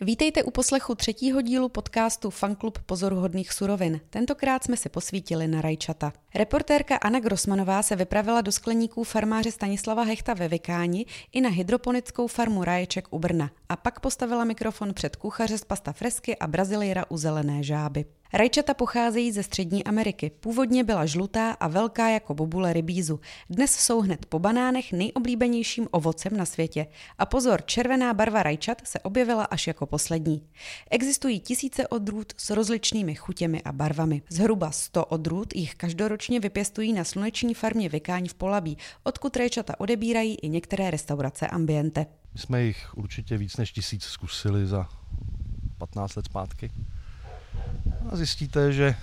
Vítejte u poslechu třetího dílu podcastu Fanklub pozoruhodných surovin. Tentokrát jsme se posvítili na rajčata. Reportérka Anna Grossmanová se vypravila do skleníků farmáře Stanislava Hechta ve Vykáni i na hydroponickou farmu Raječek u Brna a pak postavila mikrofon před kuchaře z pasta fresky a brazilira u zelené žáby. Rajčata pocházejí ze Střední Ameriky. Původně byla žlutá a velká jako bobule rybízu. Dnes jsou hned po banánech nejoblíbenějším ovocem na světě. A pozor, červená barva rajčat se objevila až jako poslední. Existují tisíce odrůd s rozličnými chutěmi a barvami. Zhruba 100 odrůd jich každoročně vypěstují na sluneční farmě Vykáň v Polabí, odkud rajčata odebírají i některé restaurace Ambiente. My jsme jich určitě víc než tisíc zkusili za 15 let zpátky a zjistíte, že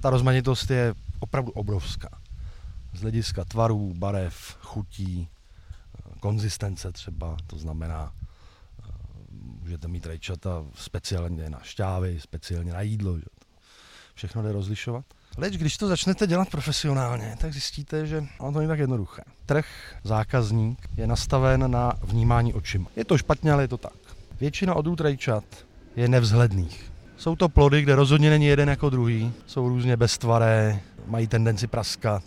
ta rozmanitost je opravdu obrovská. Z hlediska tvarů, barev, chutí, konzistence třeba, to znamená, můžete mít rajčata speciálně na šťávy, speciálně na jídlo, že? všechno jde rozlišovat. Leč když to začnete dělat profesionálně, tak zjistíte, že ono to není tak jednoduché. Trh, zákazník je nastaven na vnímání očima. Je to špatně, ale je to tak. Většina odrůd rajčat je nevzhledných. Jsou to plody, kde rozhodně není jeden jako druhý, jsou různě beztvaré, mají tendenci praskat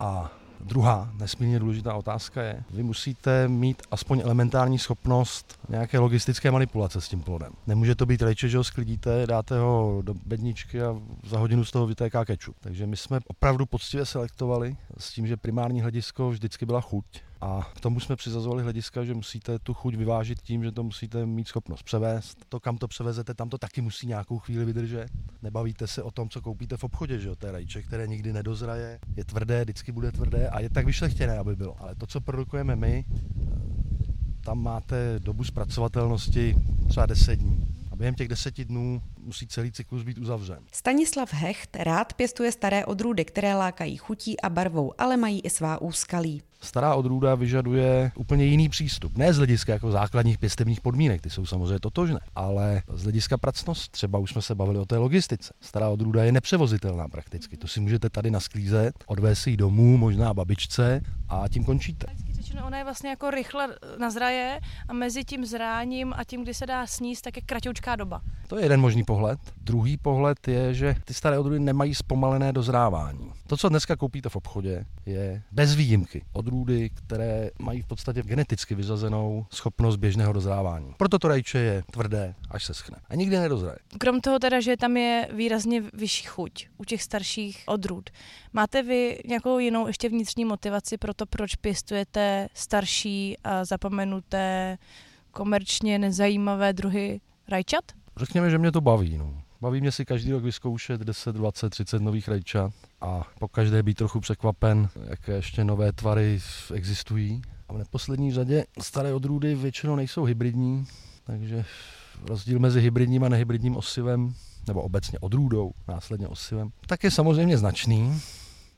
a Druhá nesmírně důležitá otázka je, vy musíte mít aspoň elementární schopnost nějaké logistické manipulace s tím plodem. Nemůže to být rejče, že ho sklidíte, dáte ho do bedničky a za hodinu z toho vytéká kečup. Takže my jsme opravdu poctivě selektovali s tím, že primární hledisko vždycky byla chuť a k tomu jsme přizazovali hlediska, že musíte tu chuť vyvážit tím, že to musíte mít schopnost převést. To, kam to převezete, tam to taky musí nějakou chvíli vydržet. Nebavíte se o tom, co koupíte v obchodě, že jo? Je rajče, které nikdy nedozraje, je tvrdé, vždycky bude tvrdé a je tak vyšlechtěné, aby bylo. Ale to, co produkujeme my, tam máte dobu zpracovatelnosti třeba 10 dní. Během těch deseti dnů musí celý cyklus být uzavřen. Stanislav Hecht rád pěstuje staré odrůdy, které lákají chutí a barvou, ale mají i svá úskalí. Stará odrůda vyžaduje úplně jiný přístup. Ne z hlediska jako základních pěstebních podmínek, ty jsou samozřejmě totožné, ale z hlediska pracnost, třeba už jsme se bavili o té logistice. Stará odrůda je nepřevozitelná prakticky. To si můžete tady nasklízet, odvést si ji domů, možná babičce a tím končíte řečeno, ona je vlastně jako rychle nazraje a mezi tím zráním a tím, kdy se dá sníst, tak je kratoučká doba. To je jeden možný pohled. Druhý pohled je, že ty staré odrůdy nemají zpomalené dozrávání. To, co dneska koupíte v obchodě, je bez výjimky odrůdy, které mají v podstatě geneticky vyzazenou schopnost běžného dozrávání. Proto to rajče je tvrdé, až se schne. A nikdy nedozraje. Krom toho teda, že tam je výrazně vyšší chuť u těch starších odrůd. Máte vy nějakou jinou ještě vnitřní motivaci pro to, proč pěstujete starší a zapomenuté komerčně nezajímavé druhy rajčat? Řekněme, že mě to baví. No. Baví mě si každý rok vyzkoušet 10, 20, 30 nových rajčat a po každé být trochu překvapen, jaké ještě nové tvary existují. A v neposlední řadě staré odrůdy většinou nejsou hybridní, takže rozdíl mezi hybridním a nehybridním osivem, nebo obecně odrůdou, následně osivem, tak je samozřejmě značný.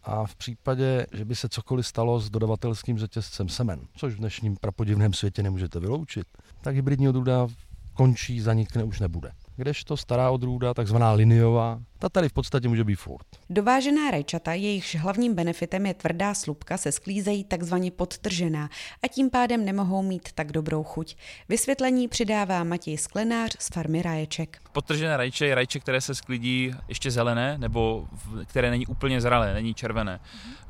A v případě, že by se cokoliv stalo s dodavatelským řetězcem semen, což v dnešním prapodivném světě nemůžete vyloučit, tak hybridní odrůda končí, zanikne, už nebude kdežto stará odrůda, takzvaná liniová, ta tady v podstatě může být furt. Dovážená rajčata, jejichž hlavním benefitem je tvrdá slupka, se sklízejí takzvaně podtržená a tím pádem nemohou mít tak dobrou chuť. Vysvětlení přidává Matěj Sklenář z farmy Raječek. Podtržené rajče je rajče, které se sklidí ještě zelené nebo které není úplně zralé, není červené.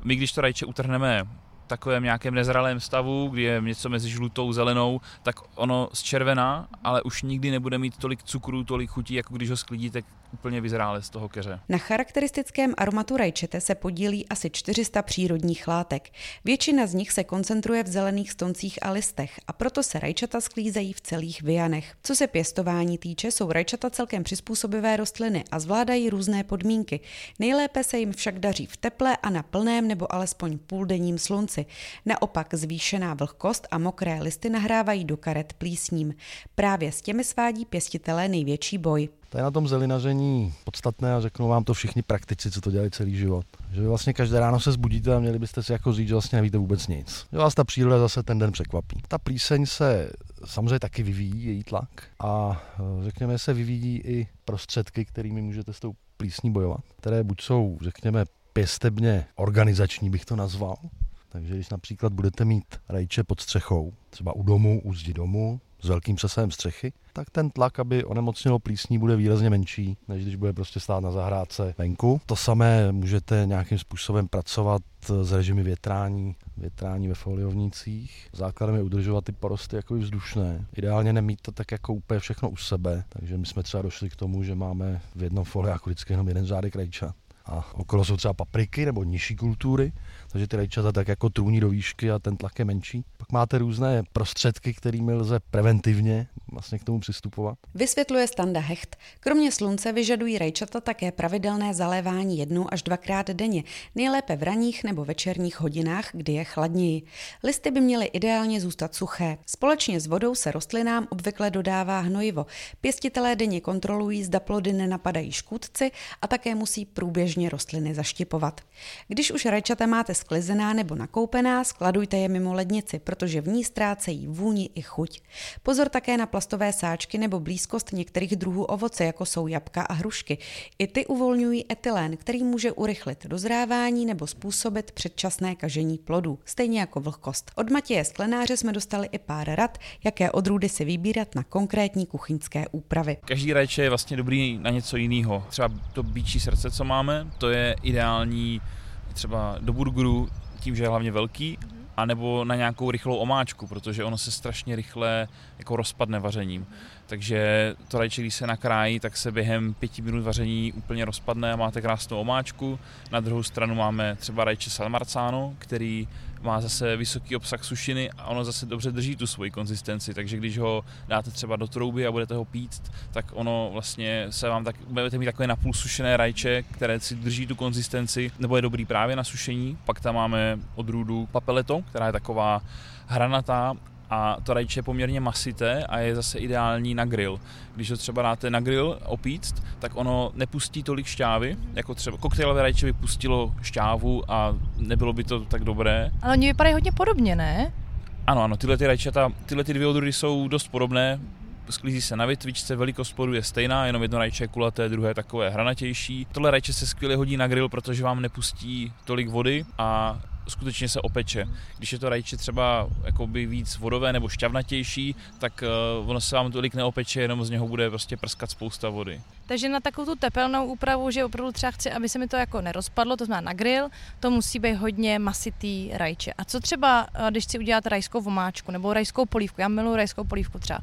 My když to rajče utrhneme takovém nějakém nezralém stavu, kdy je něco mezi žlutou, zelenou, tak ono z červená, ale už nikdy nebude mít tolik cukru, tolik chutí, jako když ho sklidíte úplně vyzrále z toho keře. Na charakteristickém aromatu rajčete se podílí asi 400 přírodních látek. Většina z nich se koncentruje v zelených stoncích a listech a proto se rajčata sklízejí v celých vianech. Co se pěstování týče, jsou rajčata celkem přizpůsobivé rostliny a zvládají různé podmínky. Nejlépe se jim však daří v teple a na plném nebo alespoň půldenním slunci. Naopak zvýšená vlhkost a mokré listy nahrávají do karet plísním. Právě s těmi svádí pěstitelé největší boj. To je na tom zelinaření podstatné a řeknou vám to všichni praktici, co to dělají celý život. Že vy vlastně každé ráno se zbudíte a měli byste si jako říct, že vlastně nevíte vůbec nic. Že vás ta příroda zase ten den překvapí. Ta plíseň se samozřejmě taky vyvíjí, její tlak a e, řekněme se vyvíjí i prostředky, kterými můžete s tou plísní bojovat, které buď jsou, řekněme, pěstebně organizační bych to nazval, takže když například budete mít rajče pod střechou, třeba u domu, u zdi domu, s velkým přesahem střechy, tak ten tlak, aby onemocnilo plísní, bude výrazně menší, než když bude prostě stát na zahrádce venku. To samé můžete nějakým způsobem pracovat s režimy větrání, větrání ve foliovnicích. Základem je udržovat ty porosty jako vzdušné. Ideálně nemít to tak jako úplně všechno u sebe, takže my jsme třeba došli k tomu, že máme v jednom foliáku vždycky jenom jeden řádek rajčat a okolo jsou třeba papriky nebo nižší kultury, takže ty rajčata tak jako trůní do výšky a ten tlak je menší. Pak máte různé prostředky, kterými lze preventivně vlastně k tomu přistupovat. Vysvětluje Standa Hecht. Kromě slunce vyžadují rajčata také pravidelné zalévání jednou až dvakrát denně, nejlépe v ranních nebo večerních hodinách, kdy je chladněji. Listy by měly ideálně zůstat suché. Společně s vodou se rostlinám obvykle dodává hnojivo. Pěstitelé denně kontrolují, zda plody nenapadají škůdci a také musí průběžně rostliny zaštipovat. Když už rajčata máte sklizená nebo nakoupená, skladujte je mimo lednici, protože v ní ztrácejí vůni i chuť. Pozor také na plastové sáčky nebo blízkost některých druhů ovoce, jako jsou jabka a hrušky. I ty uvolňují etylén, který může urychlit dozrávání nebo způsobit předčasné kažení plodů, stejně jako vlhkost. Od Matěje Sklenáře jsme dostali i pár rad, jaké odrůdy si vybírat na konkrétní kuchyňské úpravy. Každý rajče je vlastně dobrý na něco jiného. Třeba to bíčí srdce, co máme, to je ideální třeba do burgeru tím, že je hlavně velký, anebo na nějakou rychlou omáčku, protože ono se strašně rychle jako rozpadne vařením. Takže to rajče, když se nakrájí, tak se během pěti minut vaření úplně rozpadne a máte krásnou omáčku. Na druhou stranu máme třeba rajče Salmarzano, který má zase vysoký obsah sušiny a ono zase dobře drží tu svoji konzistenci, takže když ho dáte třeba do trouby a budete ho pít, tak ono vlastně se vám tak, budete mít takové napůl sušené rajče, které si drží tu konzistenci, nebo je dobrý právě na sušení. Pak tam máme odrůdu papeleto, která je taková hranatá a to rajče je poměrně masité a je zase ideální na grill. Když ho třeba dáte na grill opíct, tak ono nepustí tolik šťávy, jako třeba koktejlové rajče by pustilo šťávu a nebylo by to tak dobré. Ale oni vypadají hodně podobně, ne? Ano, ano, tyhle ty rajčata, tyhle ty dvě odrůdy jsou dost podobné, sklízí se na větvičce, velikost plodu je stejná, jenom jedno rajče je kulaté, druhé takové hranatější. Tohle rajče se skvěle hodí na grill, protože vám nepustí tolik vody a skutečně se opeče. Když je to rajče třeba jakoby víc vodové nebo šťavnatější, tak uh, ono se vám tolik neopeče, jenom z něho bude prostě prskat spousta vody. Takže na takovou tu tepelnou úpravu, že opravdu třeba chci, aby se mi to jako nerozpadlo, to znamená na grill, to musí být hodně masitý rajče. A co třeba, eh, když chci udělat rajskou vomáčku nebo rajskou polívku, já miluji rajskou polívku třeba,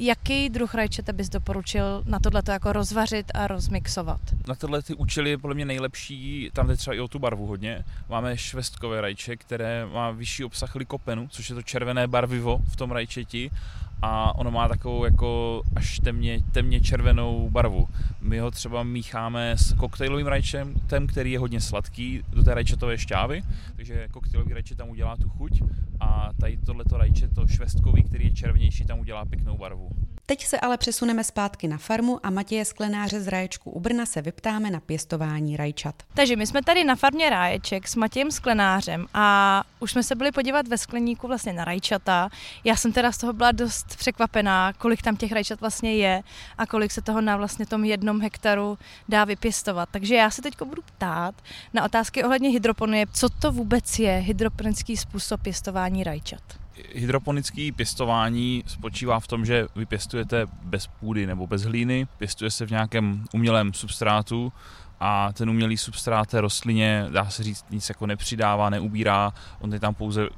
Jaký druh rajčete bys doporučil na tohle jako rozvařit a rozmixovat? Na tyhle ty účely je podle mě nejlepší, tam jde třeba i o tu barvu hodně. Máme švestkové rajče, které má vyšší obsah likopenu, což je to červené barvivo v tom rajčeti a ono má takovou jako až temně, temně červenou barvu. My ho třeba mícháme s koktejlovým rajčem, ten, který je hodně sladký, do té rajčetové šťávy, takže koktejlový rajče tam udělá tu chuť a tady tohleto rajče, to švestkový, který je červenější, tam udělá pěknou barvu. Teď se ale přesuneme zpátky na farmu a Matěje Sklenáře z Raječku u Brna se vyptáme na pěstování rajčat. Takže my jsme tady na farmě Ráječek s Matějem Sklenářem a už jsme se byli podívat ve skleníku vlastně na rajčata. Já jsem teda z toho byla dost překvapená, kolik tam těch rajčat vlastně je a kolik se toho na vlastně tom jednom hektaru dá vypěstovat. Takže já se teď budu ptát na otázky ohledně hydroponie. Co to vůbec je hydroponický způsob pěstování rajčat? Hydroponické pěstování spočívá v tom, že vy pěstujete bez půdy nebo bez hlíny, pěstuje se v nějakém umělém substrátu a ten umělý substrát té rostlině, dá se říct, nic jako nepřidává, neubírá, on je tam pouze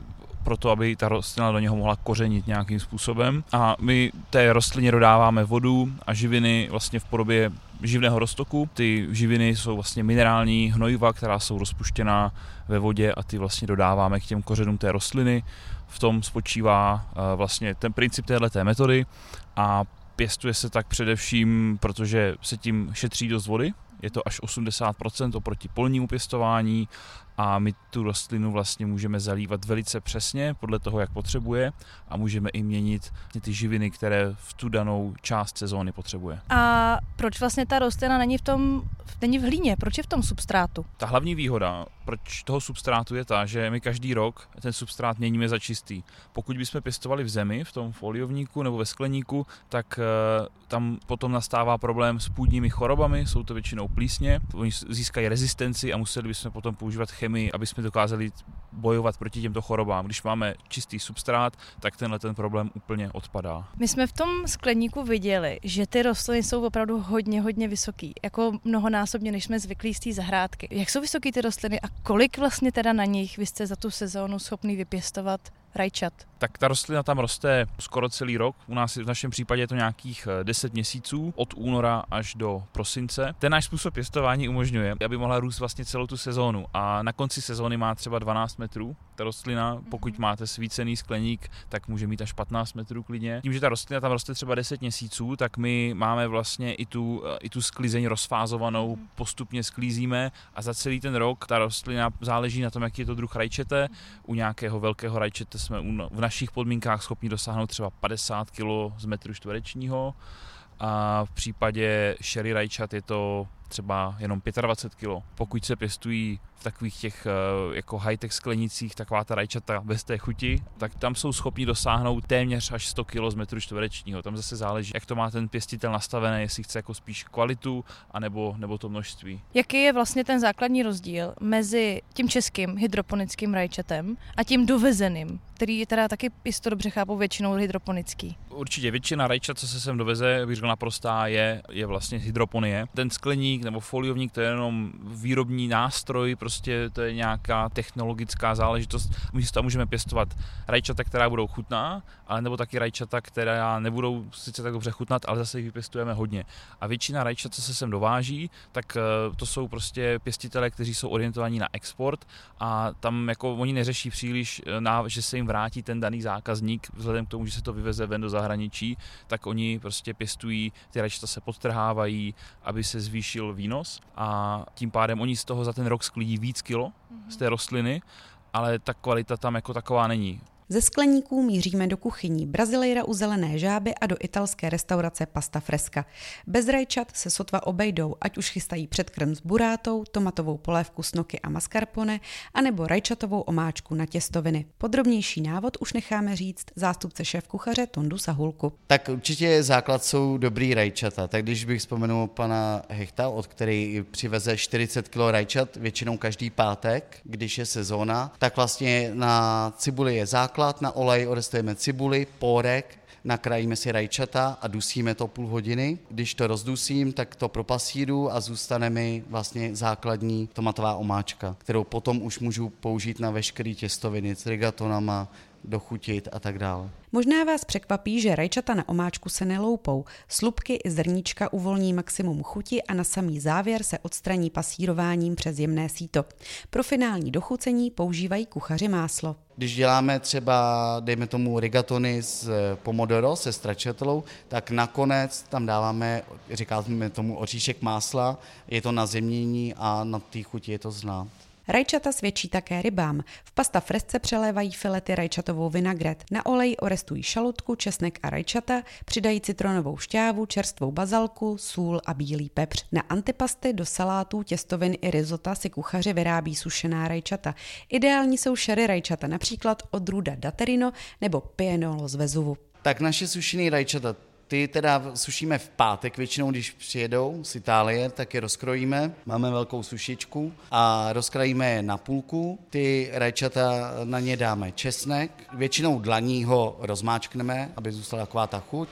proto, aby ta rostlina do něho mohla kořenit nějakým způsobem. A my té rostlině dodáváme vodu a živiny vlastně v podobě živného roztoku. Ty živiny jsou vlastně minerální hnojiva, která jsou rozpuštěná ve vodě a ty vlastně dodáváme k těm kořenům té rostliny. V tom spočívá eh, vlastně ten princip této metody a pěstuje se tak především, protože se tím šetří dost vody, je to až 80% oproti polnímu pěstování a my tu rostlinu vlastně můžeme zalívat velice přesně podle toho, jak potřebuje a můžeme i měnit ty živiny, které v tu danou část sezóny potřebuje. A proč vlastně ta rostlina není v tom, není v hlíně, proč je v tom substrátu? Ta hlavní výhoda proč toho substrátu je ta, že my každý rok ten substrát měníme za čistý. Pokud bychom pěstovali v zemi, v tom foliovníku nebo ve skleníku, tak uh, tam potom nastává problém s půdními chorobami, jsou to většinou plísně, oni získají rezistenci a museli bychom potom používat chemii my, aby jsme dokázali bojovat proti těmto chorobám. Když máme čistý substrát, tak tenhle ten problém úplně odpadá. My jsme v tom skleníku viděli, že ty rostliny jsou opravdu hodně, hodně vysoký, jako mnohonásobně, než jsme zvyklí z té zahrádky. Jak jsou vysoký ty rostliny a kolik vlastně teda na nich vy jste za tu sezónu schopný vypěstovat rajčat? Tak ta rostlina tam roste skoro celý rok. U nás v našem případě je to nějakých 10 měsíců, od února až do prosince. Ten náš způsob pěstování umožňuje, aby mohla růst vlastně celou tu sezónu. A na konci sezóny má třeba 12 metrů ta rostlina. Pokud mhm. máte svícený skleník, tak může mít až 15 metrů klidně. Tím, že ta rostlina tam roste třeba 10 měsíců, tak my máme vlastně i tu, i tu sklizeň rozfázovanou, mhm. postupně sklízíme a za celý ten rok ta rostlina záleží na tom, jaký je to druh rajčete. Mhm. U nějakého velkého rajčete jsme v našich podmínkách schopni dosáhnout třeba 50 kg z metru čtverečního a v případě sherry rajčat je to třeba jenom 25 kg. Pokud se pěstují v takových těch eh, jako high-tech sklenicích, taková ta rajčata bez té chuti, tak tam jsou schopni dosáhnout téměř až 100 kg z metru čtverečního. Tam zase záleží, jak to má ten pěstitel nastavené, jestli chce jako spíš kvalitu, anebo, nebo to množství. Jaký je vlastně ten základní rozdíl mezi tím českým hydroponickým rajčatem a tím dovezeným, který je teda taky, jestli to dobře chápu, většinou hydroponický? Určitě většina rajčat, co se sem doveze, bych řekl naprostá, je, je vlastně hydroponie. Ten skleník nebo foliovník, to je jenom výrobní nástroj, prostě to je nějaká technologická záležitost. My si tam můžeme pěstovat rajčata, která budou chutná, ale nebo taky rajčata, která nebudou sice tak dobře chutnat, ale zase jich vypěstujeme hodně. A většina rajčat, co se sem dováží, tak eh, to jsou prostě pěstitele, kteří jsou orientovaní na export a tam jako oni neřeší příliš, eh, že se jim vrátí ten daný zákazník, vzhledem k tomu, že se to vyveze ven do zahraničí, tak oni prostě pěstují, ty rajčata se podtrhávají, aby se zvýšil výnos a tím pádem oni z toho za ten rok sklidí víc kilo z té rostliny, ale ta kvalita tam jako taková není. Ze skleníků míříme do kuchyní Brazilejra u zelené žáby a do italské restaurace Pasta Fresca. Bez rajčat se sotva obejdou, ať už chystají předkrm s burátou, tomatovou polévku s noky a mascarpone, anebo rajčatovou omáčku na těstoviny. Podrobnější návod už necháme říct zástupce šéf kuchaře Tondu Sahulku. Tak určitě základ jsou dobrý rajčata. Tak když bych vzpomenul pana Hechta, od který přiveze 40 kg rajčat většinou každý pátek, když je sezóna, tak vlastně na cibuli je základ základ, na olej odestujeme cibuli, pórek, nakrájíme si rajčata a dusíme to půl hodiny. Když to rozdusím, tak to propasíru a zůstane mi vlastně základní tomatová omáčka, kterou potom už můžu použít na veškeré těstoviny s rigatonama, dochutit a tak dále. Možná vás překvapí, že rajčata na omáčku se neloupou. Slupky i zrníčka uvolní maximum chuti a na samý závěr se odstraní pasírováním přes jemné síto. Pro finální dochucení používají kuchaři máslo. Když děláme třeba, dejme tomu, rigatony s eh, pomodoro, se stračetelou, tak nakonec tam dáváme, říkáme tomu, oříšek másla, je to na zemění a na té chuti je to znát. Rajčata svědčí také rybám. V pasta fresce přelévají filety rajčatovou vinagret. Na olej orestují šalotku, česnek a rajčata, přidají citronovou šťávu, čerstvou bazalku, sůl a bílý pepř. Na antipasty do salátů, těstovin i risota si kuchaři vyrábí sušená rajčata. Ideální jsou šery rajčata, například od Ruda Daterino nebo Pienolo z Vezuvu. Tak naše sušený rajčata, ty teda sušíme v pátek většinou, když přijedou z Itálie, tak je rozkrojíme. Máme velkou sušičku a rozkrojíme je na půlku. Ty rajčata na ně dáme česnek. Většinou dlaní ho rozmáčkneme, aby zůstala taková ta chuť.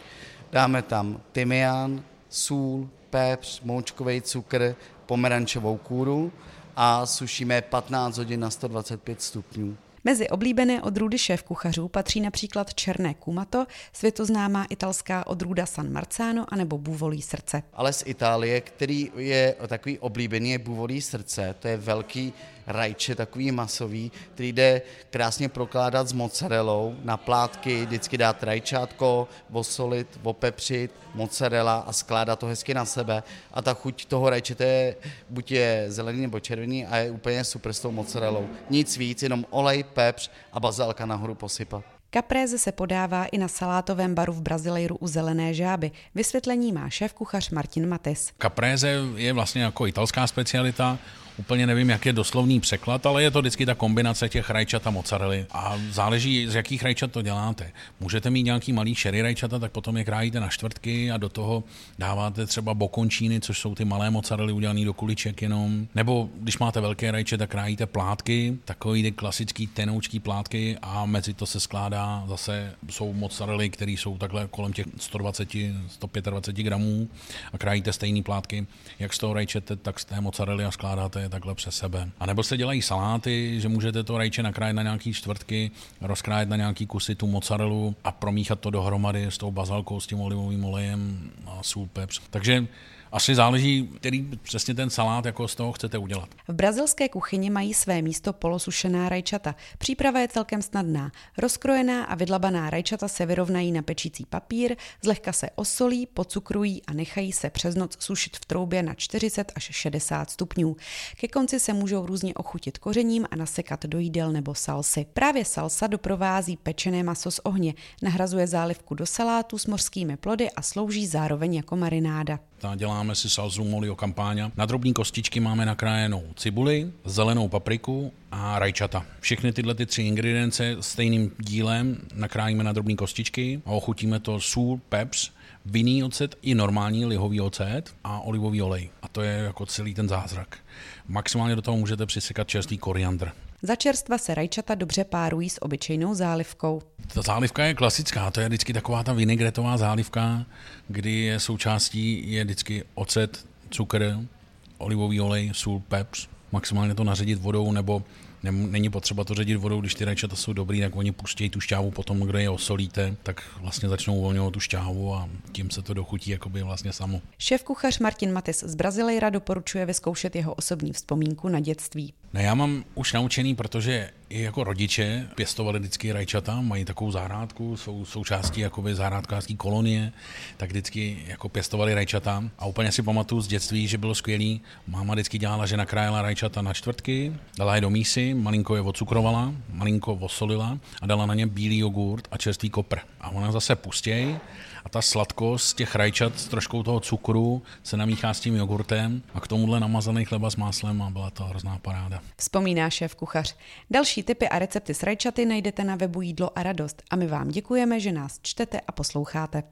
Dáme tam tymián, sůl, pepř, moučkový cukr, pomerančovou kůru a sušíme 15 hodin na 125 stupňů. Mezi oblíbené odrůdy šéf kuchařů patří například černé kumato, světoznámá italská odrůda San Marzano anebo bůvolí srdce. Ale z Itálie, který je takový oblíbený, je bůvolí srdce. To je velký rajče, takový masový, který jde krásně prokládat s mozzarellou. Na plátky vždycky dát rajčátko, osolit, opepřit, mozzarella a skládat to hezky na sebe. A ta chuť toho rajčete je, buď je zelený nebo červený a je úplně super s tou mozzarellou. Nic víc, jenom olej, pepř a bazalka nahoru posypat. Kapréze se podává i na salátovém baru v Brazilejru u Zelené žáby. Vysvětlení má šéf kuchař Martin Matis. Kapréze je vlastně jako italská specialita. Úplně nevím, jak je doslovný překlad, ale je to vždycky ta kombinace těch rajčat a mozzarelly. A záleží, z jakých rajčat to děláte. Můžete mít nějaký malý sherry rajčata, tak potom je krájíte na čtvrtky a do toho dáváte třeba bokončíny, což jsou ty malé mozzarelly udělané do kuliček jenom. Nebo když máte velké rajče, tak krájíte plátky, takový ty klasický tenoučký plátky a mezi to se skládá zase jsou mozzarelly, které jsou takhle kolem těch 120, 125 gramů a krájíte stejný plátky, jak z toho rajčete, tak z té mozzarelly a skládáte je takhle přes sebe. A nebo se dělají saláty, že můžete to rajče nakrájet na nějaký čtvrtky, rozkrájet na nějaký kusy tu mozzarellu a promíchat to dohromady s tou bazalkou, s tím olivovým olejem a sůl, pepř. Takže asi záleží, který přesně ten salát jako z toho chcete udělat. V brazilské kuchyni mají své místo polosušená rajčata. Příprava je celkem snadná. Rozkrojená a vydlabaná rajčata se vyrovnají na pečící papír, zlehka se osolí, pocukrují a nechají se přes noc sušit v troubě na 40 až 60 stupňů. Ke konci se můžou různě ochutit kořením a nasekat do jídel nebo salsy. Právě salsa doprovází pečené maso z ohně, nahrazuje zálivku do salátu s mořskými plody a slouží zároveň jako marináda. Ta děláme si salzu molio kampáňa. Na drobní kostičky máme nakrájenou cibuli, zelenou papriku a rajčata. Všechny tyhle ty tři ingredience stejným dílem nakrájíme na drobní kostičky a ochutíme to sůl, peps, vinný ocet i normální lihový ocet a olivový olej. A to je jako celý ten zázrak. Maximálně do toho můžete přisekat čerstvý koriandr. Za čerstva se rajčata dobře párují s obyčejnou zálivkou. Ta zálivka je klasická, to je vždycky taková ta vinegretová zálivka, kdy je součástí je vždycky ocet, cukr, olivový olej, sůl, pepř, maximálně to naředit vodou nebo není potřeba to ředit vodou, když ty rajčata jsou dobrý, tak oni pustí tu šťávu potom, kde je osolíte, tak vlastně začnou uvolňovat tu šťávu a tím se to dochutí jakoby vlastně samo. Šéf kuchař Martin Matis z Brazilejra doporučuje vyzkoušet jeho osobní vzpomínku na dětství. No já mám už naučený, protože i jako rodiče pěstovali vždycky rajčata, mají takovou zahrádku, jsou součástí jakoby zahrádkářské kolonie, tak vždycky jako pěstovali rajčata a úplně si pamatuju z dětství, že bylo skvělý. Máma vždycky dělala, že nakrájela rajčata na čtvrtky, dala je do mísy, malinko je ocukrovala, malinko osolila a dala na ně bílý jogurt a čerstvý kopr. A ona zase pustěj a ta sladkost těch rajčat s troškou toho cukru se namíchá s tím jogurtem a k tomuhle namazaný chleba s máslem a byla to hrozná paráda. Vzpomíná šéf kuchař. Další tipy a recepty s rajčaty najdete na webu Jídlo a radost a my vám děkujeme, že nás čtete a posloucháte.